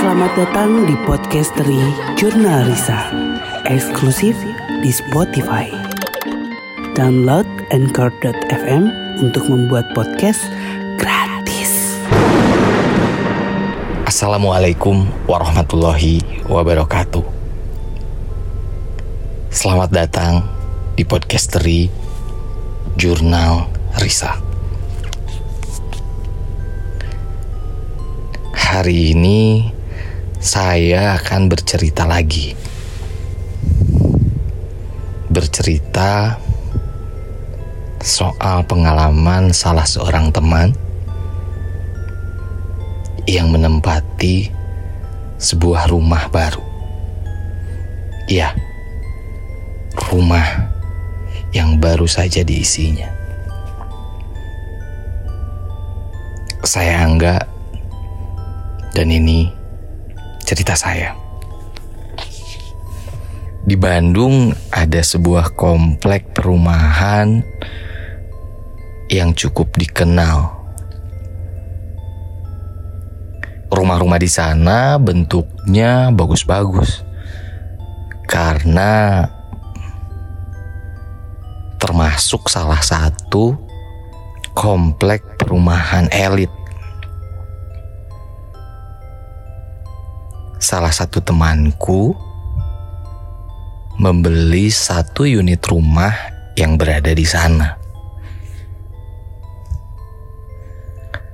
Selamat datang di Podcastery Jurnal Risa. Eksklusif di Spotify. Download Anchor.fm untuk membuat podcast gratis. Assalamualaikum warahmatullahi wabarakatuh. Selamat datang di Podcastery Jurnal Risa. Hari ini saya akan bercerita lagi. Bercerita soal pengalaman salah seorang teman yang menempati sebuah rumah baru. Ya, rumah yang baru saja diisinya. Saya anggap dan ini cerita saya. Di Bandung ada sebuah komplek perumahan yang cukup dikenal. Rumah-rumah di sana bentuknya bagus-bagus. Karena termasuk salah satu komplek perumahan elit salah satu temanku membeli satu unit rumah yang berada di sana.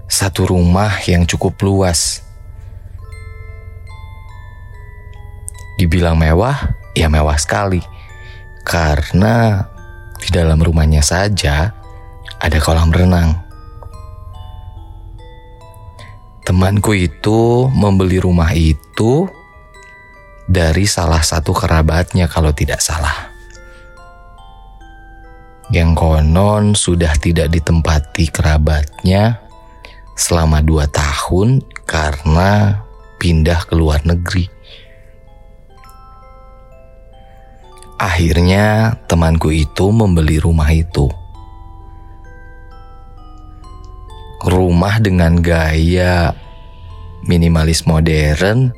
Satu rumah yang cukup luas. Dibilang mewah, ya mewah sekali. Karena di dalam rumahnya saja ada kolam renang. Temanku itu membeli rumah itu dari salah satu kerabatnya kalau tidak salah. Yang konon sudah tidak ditempati kerabatnya selama dua tahun karena pindah ke luar negeri. Akhirnya temanku itu membeli rumah itu. Rumah dengan gaya minimalis modern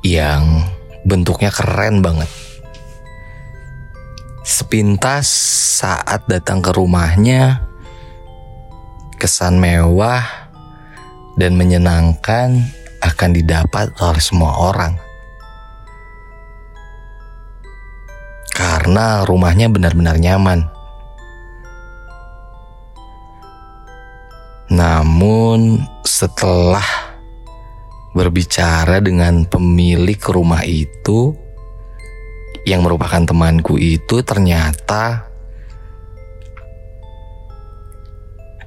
yang bentuknya keren banget. Sepintas saat datang ke rumahnya, kesan mewah dan menyenangkan akan didapat oleh semua orang. Karena rumahnya benar-benar nyaman. Namun setelah berbicara dengan pemilik rumah itu yang merupakan temanku itu ternyata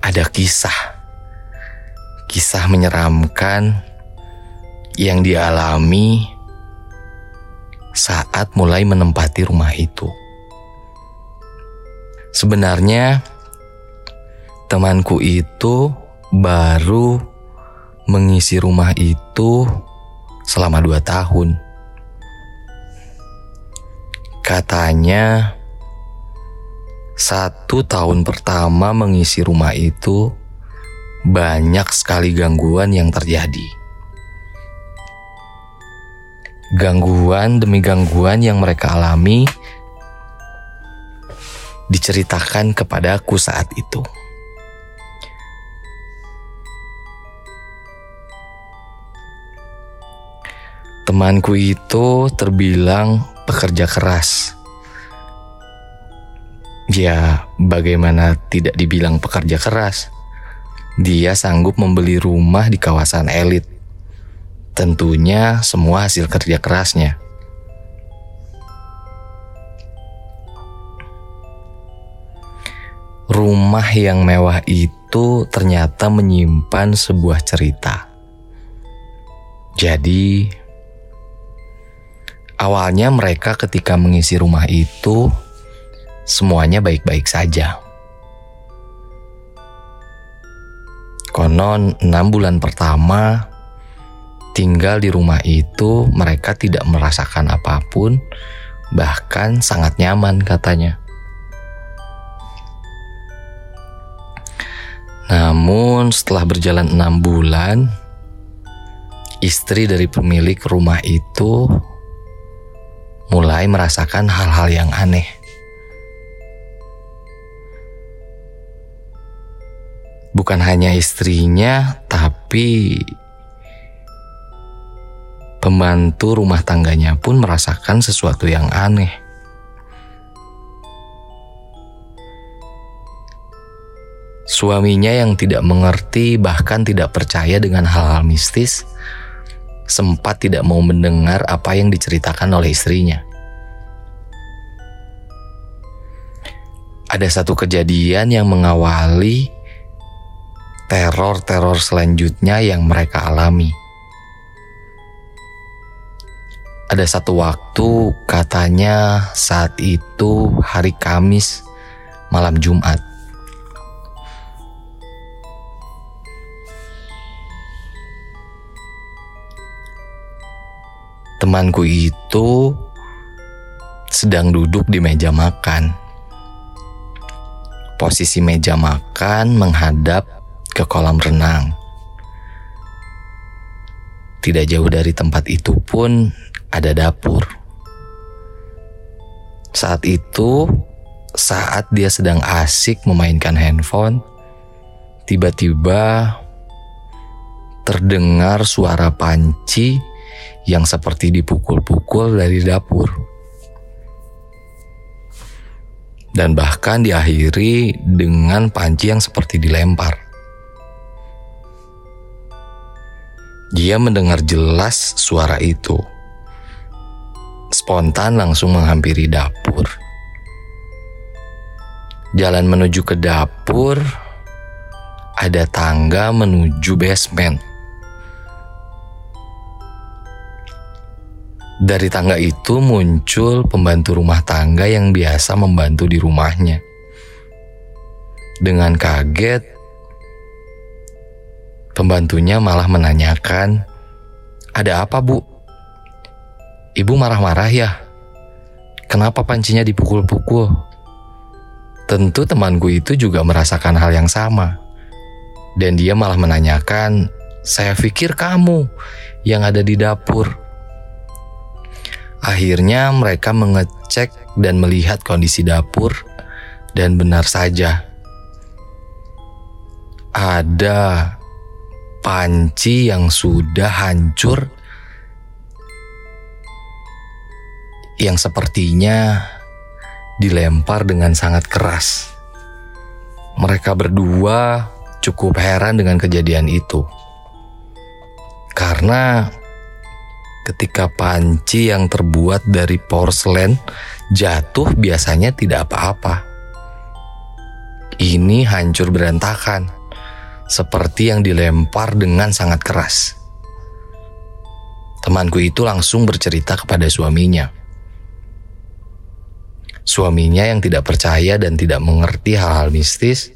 ada kisah. Kisah menyeramkan yang dialami saat mulai menempati rumah itu. Sebenarnya temanku itu baru mengisi rumah itu selama dua tahun. Katanya satu tahun pertama mengisi rumah itu banyak sekali gangguan yang terjadi. Gangguan demi gangguan yang mereka alami diceritakan kepadaku saat itu. Temanku itu terbilang pekerja keras. Ya, bagaimana tidak dibilang pekerja keras? Dia sanggup membeli rumah di kawasan elit. Tentunya semua hasil kerja kerasnya. Rumah yang mewah itu ternyata menyimpan sebuah cerita. Jadi, Awalnya mereka ketika mengisi rumah itu semuanya baik-baik saja. Konon enam bulan pertama tinggal di rumah itu mereka tidak merasakan apa pun bahkan sangat nyaman katanya. Namun setelah berjalan enam bulan istri dari pemilik rumah itu mulai merasakan hal-hal yang aneh. Bukan hanya istrinya, tapi pembantu rumah tangganya pun merasakan sesuatu yang aneh. Suaminya yang tidak mengerti, bahkan tidak percaya dengan hal-hal mistis, sempat tidak mau mendengar apa yang diceritakan oleh istrinya. Ada satu kejadian yang mengawali teror-teror selanjutnya yang mereka alami. Ada satu waktu katanya saat itu hari Kamis malam Jumat. Temanku itu sedang duduk di meja makan. Posisi meja makan menghadap ke kolam renang. Tidak jauh dari tempat itu pun ada dapur. Saat itu, saat dia sedang asik memainkan handphone, tiba-tiba terdengar suara panci yang seperti dipukul-pukul dari dapur. Dan bahkan diakhiri dengan panci yang seperti dilempar. Dia mendengar jelas suara itu. Spontan langsung menghampiri dapur. Jalan menuju ke dapur, ada tangga menuju basement. Dari tangga itu muncul pembantu rumah tangga yang biasa membantu di rumahnya. Dengan kaget, pembantunya malah menanyakan, "Ada apa, Bu?" Ibu marah-marah ya? Kenapa pancinya dipukul-pukul? Tentu temanku itu juga merasakan hal yang sama. Dan dia malah menanyakan, "Saya pikir kamu yang ada di dapur." Akhirnya mereka mengecek dan melihat kondisi dapur dan benar saja ada panci yang sudah hancur yang sepertinya dilempar dengan sangat keras. Mereka berdua cukup heran dengan kejadian itu. Karena ketika panci yang terbuat dari porselen jatuh biasanya tidak apa-apa. Ini hancur berantakan, seperti yang dilempar dengan sangat keras. Temanku itu langsung bercerita kepada suaminya. Suaminya yang tidak percaya dan tidak mengerti hal-hal mistis,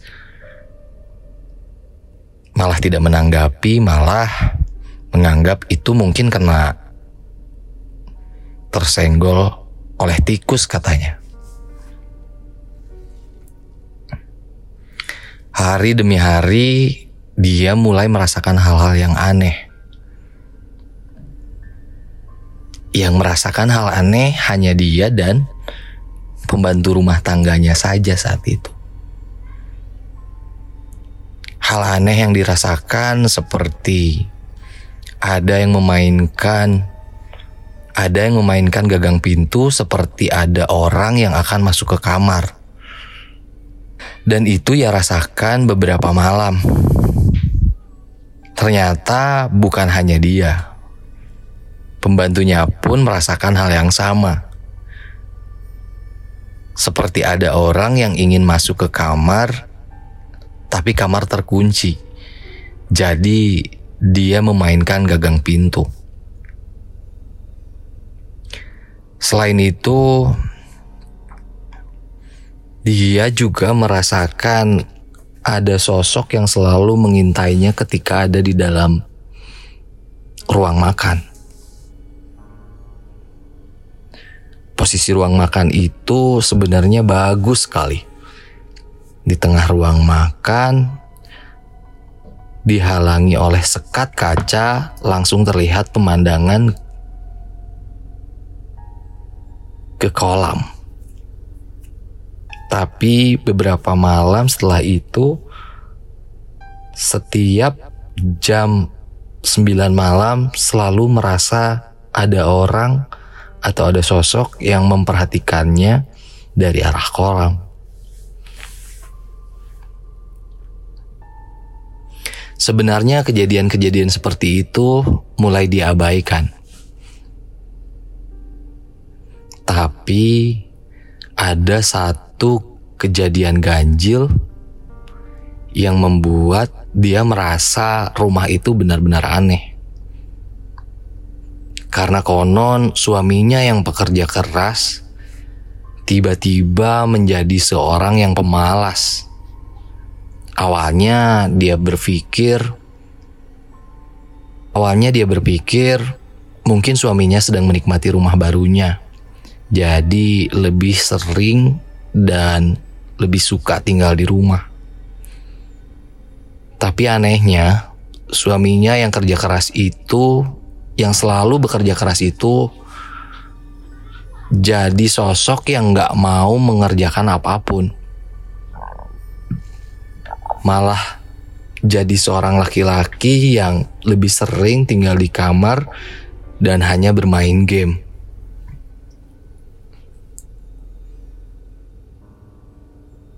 malah tidak menanggapi, malah menganggap itu mungkin karena tersenggol oleh tikus katanya. Hari demi hari dia mulai merasakan hal-hal yang aneh. Yang merasakan hal aneh hanya dia dan pembantu rumah tangganya saja saat itu. Hal aneh yang dirasakan seperti ada yang memainkan ada yang memainkan gagang pintu seperti ada orang yang akan masuk ke kamar. Dan itu ya rasakan beberapa malam. Ternyata bukan hanya dia. Pembantunya pun merasakan hal yang sama. Seperti ada orang yang ingin masuk ke kamar, tapi kamar terkunci. Jadi dia memainkan gagang pintu. Selain itu, dia juga merasakan ada sosok yang selalu mengintainya ketika ada di dalam ruang makan. Posisi ruang makan itu sebenarnya bagus sekali. Di tengah ruang makan dihalangi oleh sekat kaca, langsung terlihat pemandangan ke kolam. Tapi beberapa malam setelah itu, setiap jam 9 malam selalu merasa ada orang atau ada sosok yang memperhatikannya dari arah kolam. Sebenarnya kejadian-kejadian seperti itu mulai diabaikan. Tapi ada satu kejadian ganjil yang membuat dia merasa rumah itu benar-benar aneh. Karena konon suaminya yang pekerja keras tiba-tiba menjadi seorang yang pemalas Awalnya dia berpikir Awalnya dia berpikir mungkin suaminya sedang menikmati rumah barunya. Jadi lebih sering dan lebih suka tinggal di rumah. Tapi anehnya, suaminya yang kerja keras itu, yang selalu bekerja keras itu, jadi sosok yang gak mau mengerjakan apa pun malah jadi seorang laki-laki yang lebih sering tinggal di kamar dan hanya bermain game.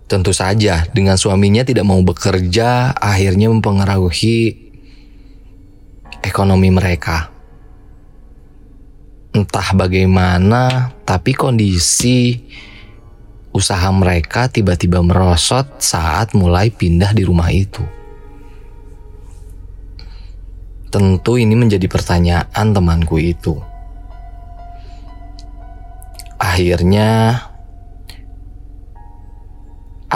Tentu saja, dengan suaminya tidak mau bekerja, akhirnya mempengaruhi ekonomi mereka. Entah bagaimana, tapi kondisi usaha mereka tiba-tiba merosot saat mulai pindah di rumah itu. Tentu ini menjadi pertanyaan temanku itu. Akhirnya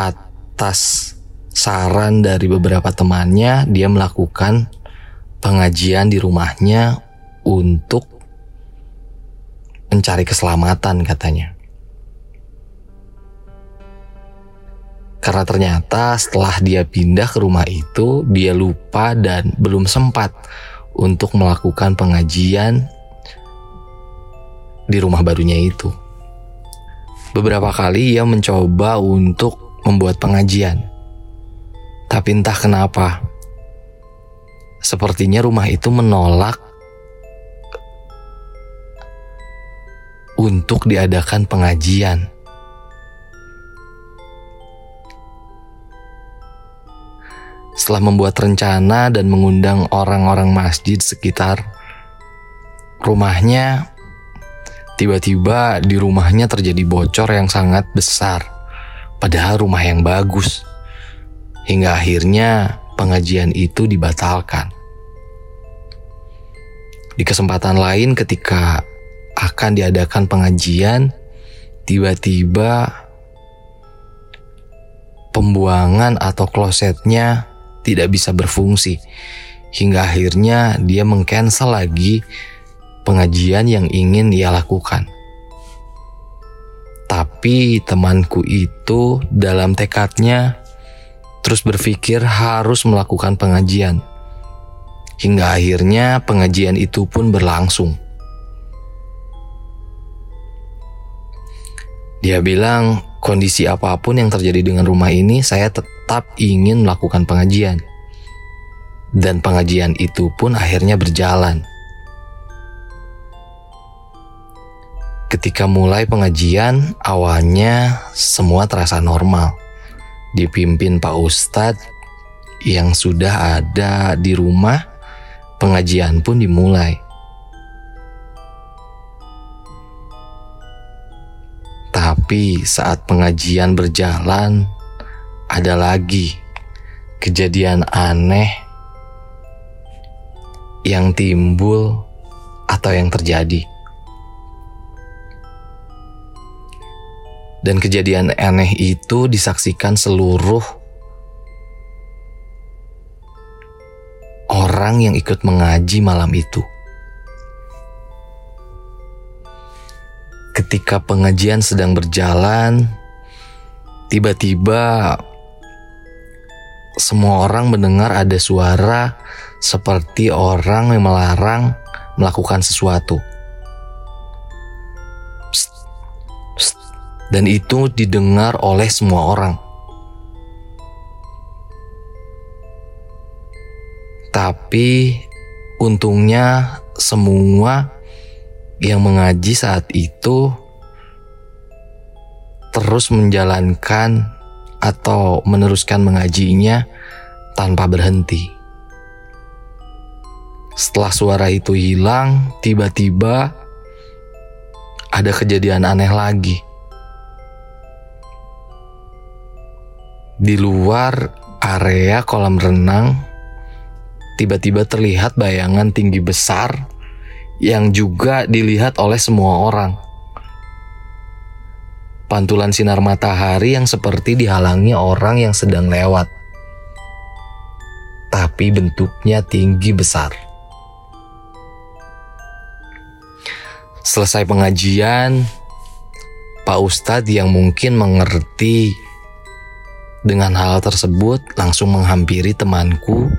atas saran dari beberapa temannya dia melakukan pengajian di rumahnya untuk mencari keselamatan katanya. Karena ternyata setelah dia pindah ke rumah itu, dia lupa dan belum sempat untuk melakukan pengajian di rumah barunya itu. Beberapa kali ia mencoba untuk membuat pengajian. Tapi entah kenapa, sepertinya rumah itu menolak untuk diadakan pengajian. Setelah membuat rencana dan mengundang orang-orang masjid sekitar rumahnya, tiba-tiba di rumahnya terjadi bocor yang sangat besar. Padahal rumah yang bagus. Hingga akhirnya pengajian itu dibatalkan. Di kesempatan lain ketika akan diadakan pengajian, tiba-tiba pembuangan atau klosetnya tidak bisa berfungsi. Hingga akhirnya dia mengcancel lagi pengajian yang ingin ia lakukan. Tapi temanku itu dalam tekadnya terus berpikir harus melakukan pengajian. Hingga akhirnya pengajian itu pun berlangsung. Dia bilang, kondisi apa pun yang terjadi dengan rumah ini, saya tetap ingin melakukan pengajian. Dan pengajian itu pun akhirnya berjalan. Ketika mulai pengajian, awalnya semua terasa normal. Dipimpin Pak Ustadz yang sudah ada di rumah, pengajian pun dimulai. Tapi saat pengajian berjalan, ada lagi kejadian aneh yang timbul atau yang terjadi. Dan kejadian aneh itu disaksikan seluruh orang yang ikut mengaji malam itu. ketika pengajian sedang berjalan, tiba-tiba semua orang mendengar ada suara seperti orang yang melarang melakukan sesuatu. Dan itu didengar oleh semua orang. Tapi untungnya semua yang mengaji saat itu terus menjalankan atau meneruskan mengajinya tanpa berhenti. Setelah suara itu hilang, tiba-tiba ada kejadian aneh lagi. Di luar area kolam renang, tiba-tiba terlihat bayangan tinggi besar yang juga dilihat oleh semua orang. Pantulan sinar matahari yang seperti dihalangi orang yang sedang lewat. Tapi bentuknya tinggi besar. Selesai pengajian, Pak Ustadz yang mungkin mengerti dengan hal tersebut langsung menghampiri temanku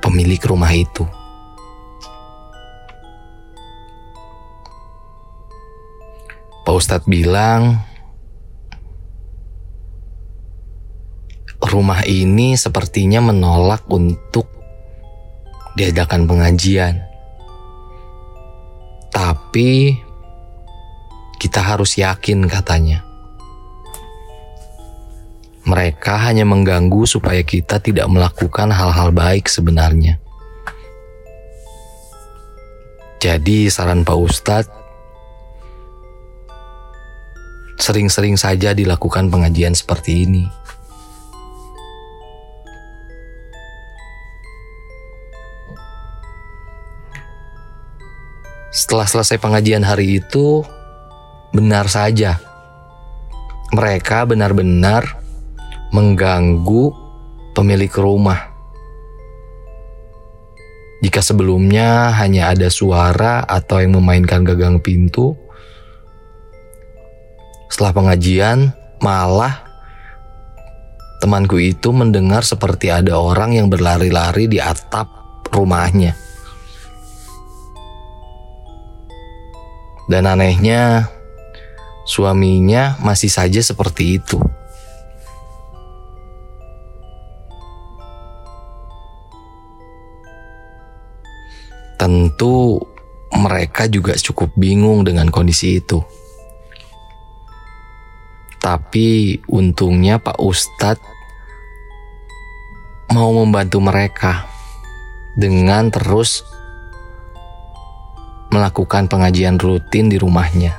pemilik rumah itu. Pak Ustadz bilang, rumah ini sepertinya menolak untuk diadakan pengajian. Tapi kita harus yakin katanya. Mereka hanya mengganggu supaya kita tidak melakukan hal-hal baik sebenarnya. Jadi saran Pak Ustadz, sering-sering saja dilakukan pengajian seperti ini. Setelah selesai pengajian hari itu, benar saja mereka benar-benar mengganggu pemilik rumah. Jika sebelumnya hanya ada suara atau yang memainkan gagang pintu, setelah pengajian malah temanku itu mendengar seperti ada orang yang berlari-lari di atap rumahnya. Dan anehnya, suaminya masih saja seperti itu. Tentu mereka juga cukup bingung dengan kondisi itu. Tapi untungnya Pak Ustadz mau membantu mereka dengan terus melakukan pengajian rutin di rumahnya.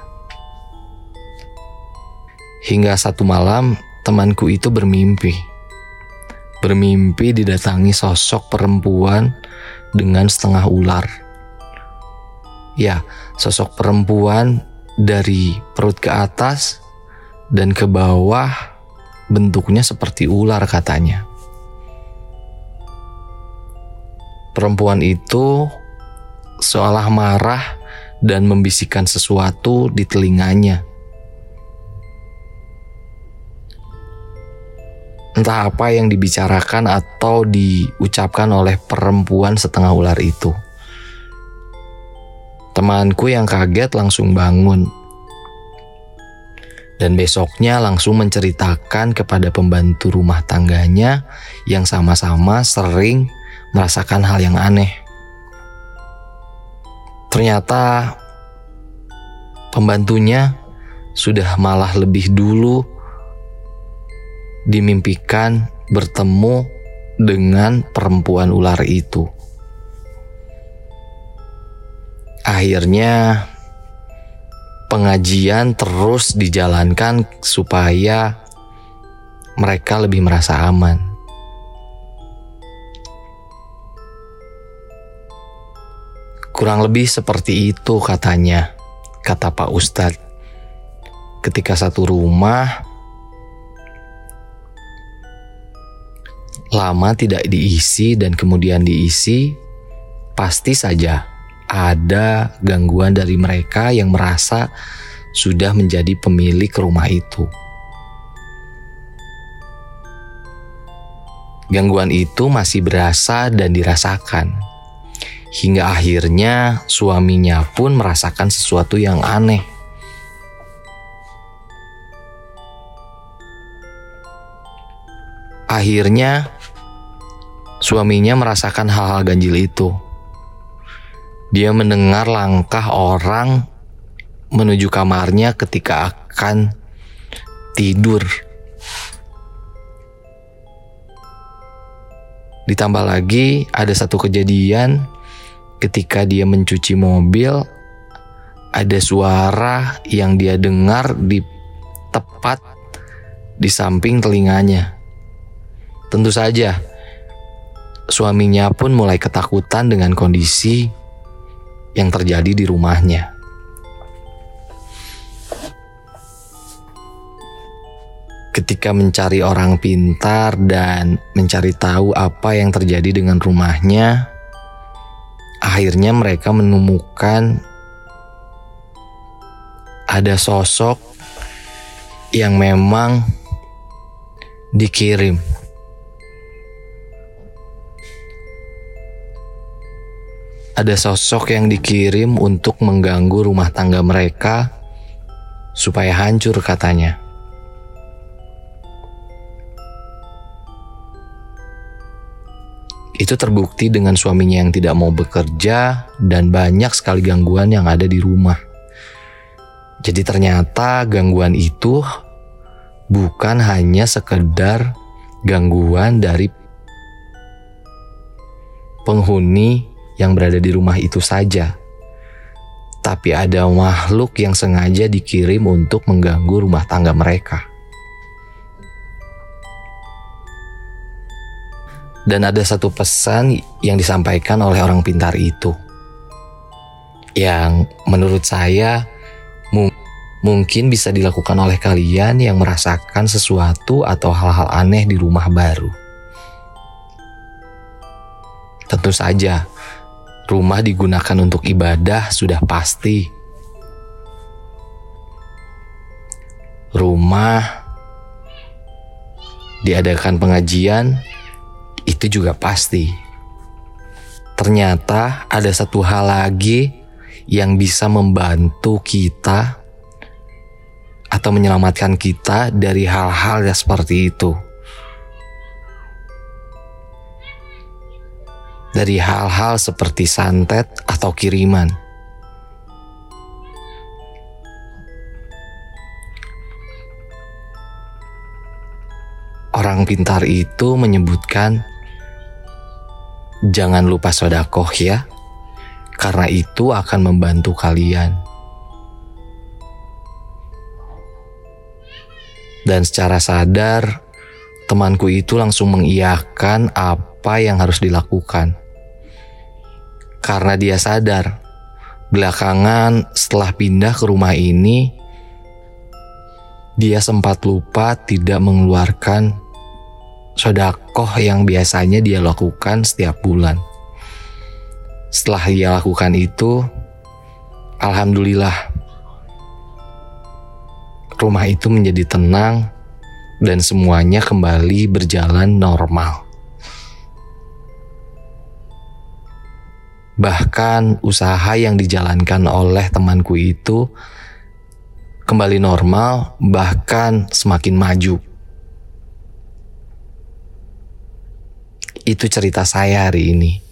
Hingga satu malam temanku itu bermimpi. Bermimpi didatangi sosok perempuan dengan setengah ular. Ya, sosok perempuan dari perut ke atas dan ke bawah bentuknya seperti ular katanya. Perempuan itu seolah marah dan membisikkan sesuatu di telinganya. Entah apa yang dibicarakan atau diucapkan oleh perempuan setengah ular itu. Temanku yang kaget langsung bangun. Dan besoknya langsung menceritakan kepada pembantu rumah tangganya yang sama-sama sering merasakan hal yang aneh. Ternyata pembantunya sudah malah lebih dulu dimimpikan bertemu dengan perempuan ular itu. Akhirnya pengajian terus dijalankan supaya mereka lebih merasa aman. Kurang lebih seperti itu katanya, kata Pak Ustadz. Ketika satu rumah lama tidak diisi dan kemudian diisi, pasti saja ada gangguan dari mereka yang merasa sudah menjadi pemilik rumah itu. Gangguan itu masih berasa dan dirasakan. Hingga akhirnya suaminya pun merasakan sesuatu yang aneh. Akhirnya suaminya merasakan hal-hal ganjil itu. Dia mendengar langkah orang menuju kamarnya ketika akan tidur. Ditambah lagi ada satu kejadian ketika dia mencuci mobil ada suara yang dia dengar di tepat di samping telinganya. Tentu saja suaminya pun mulai ketakutan dengan kondisi yang terjadi di rumahnya. Ketika mencari orang pintar dan mencari tahu apa yang terjadi dengan rumahnya, akhirnya mereka menemukan ada sosok yang memang dikirim ada sosok yang dikirim untuk mengganggu rumah tangga mereka supaya hancur katanya. Itu terbukti dengan suaminya yang tidak mau bekerja dan banyak sekali gangguan yang ada di rumah. Jadi ternyata gangguan itu bukan hanya sekedar gangguan dari penghuni yang berada di rumah itu saja, tapi ada makhluk yang sengaja dikirim untuk mengganggu rumah tangga mereka. Dan ada satu pesan yang disampaikan oleh orang pintar itu, yang menurut saya mu mungkin bisa dilakukan oleh kalian yang merasakan sesuatu atau hal-hal aneh di rumah baru. Tentu saja, rumah digunakan untuk ibadah sudah pasti. Rumah diadakan pengajian itu juga pasti. Ternyata ada satu hal lagi yang bisa membantu kita atau menyelamatkan kita dari hal-hal yang seperti itu. Dari hal-hal seperti santet atau kiriman. Orang pintar itu menyebutkan, "Jangan lupa sodakoh ya, karena itu akan membantu kalian." Dan secara sadar, temanku itu langsung mengiyakan apa yang harus dilakukan karena dia sadar belakangan setelah pindah ke rumah ini dia sempat lupa tidak mengeluarkan sodakoh yang biasanya dia lakukan setiap bulan. Setelah dia lakukan itu, alhamdulillah rumah itu menjadi tenang dan semuanya kembali berjalan normal. Bahkan usaha yang dijalankan oleh temanku itu kembali normal, bahkan semakin maju. Itu cerita saya hari ini.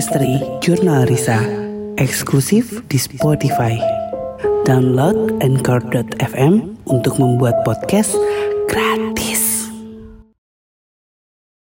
Podcastery Jurnal Risa eksklusif di Spotify. Download Anchor.fm untuk membuat podcast.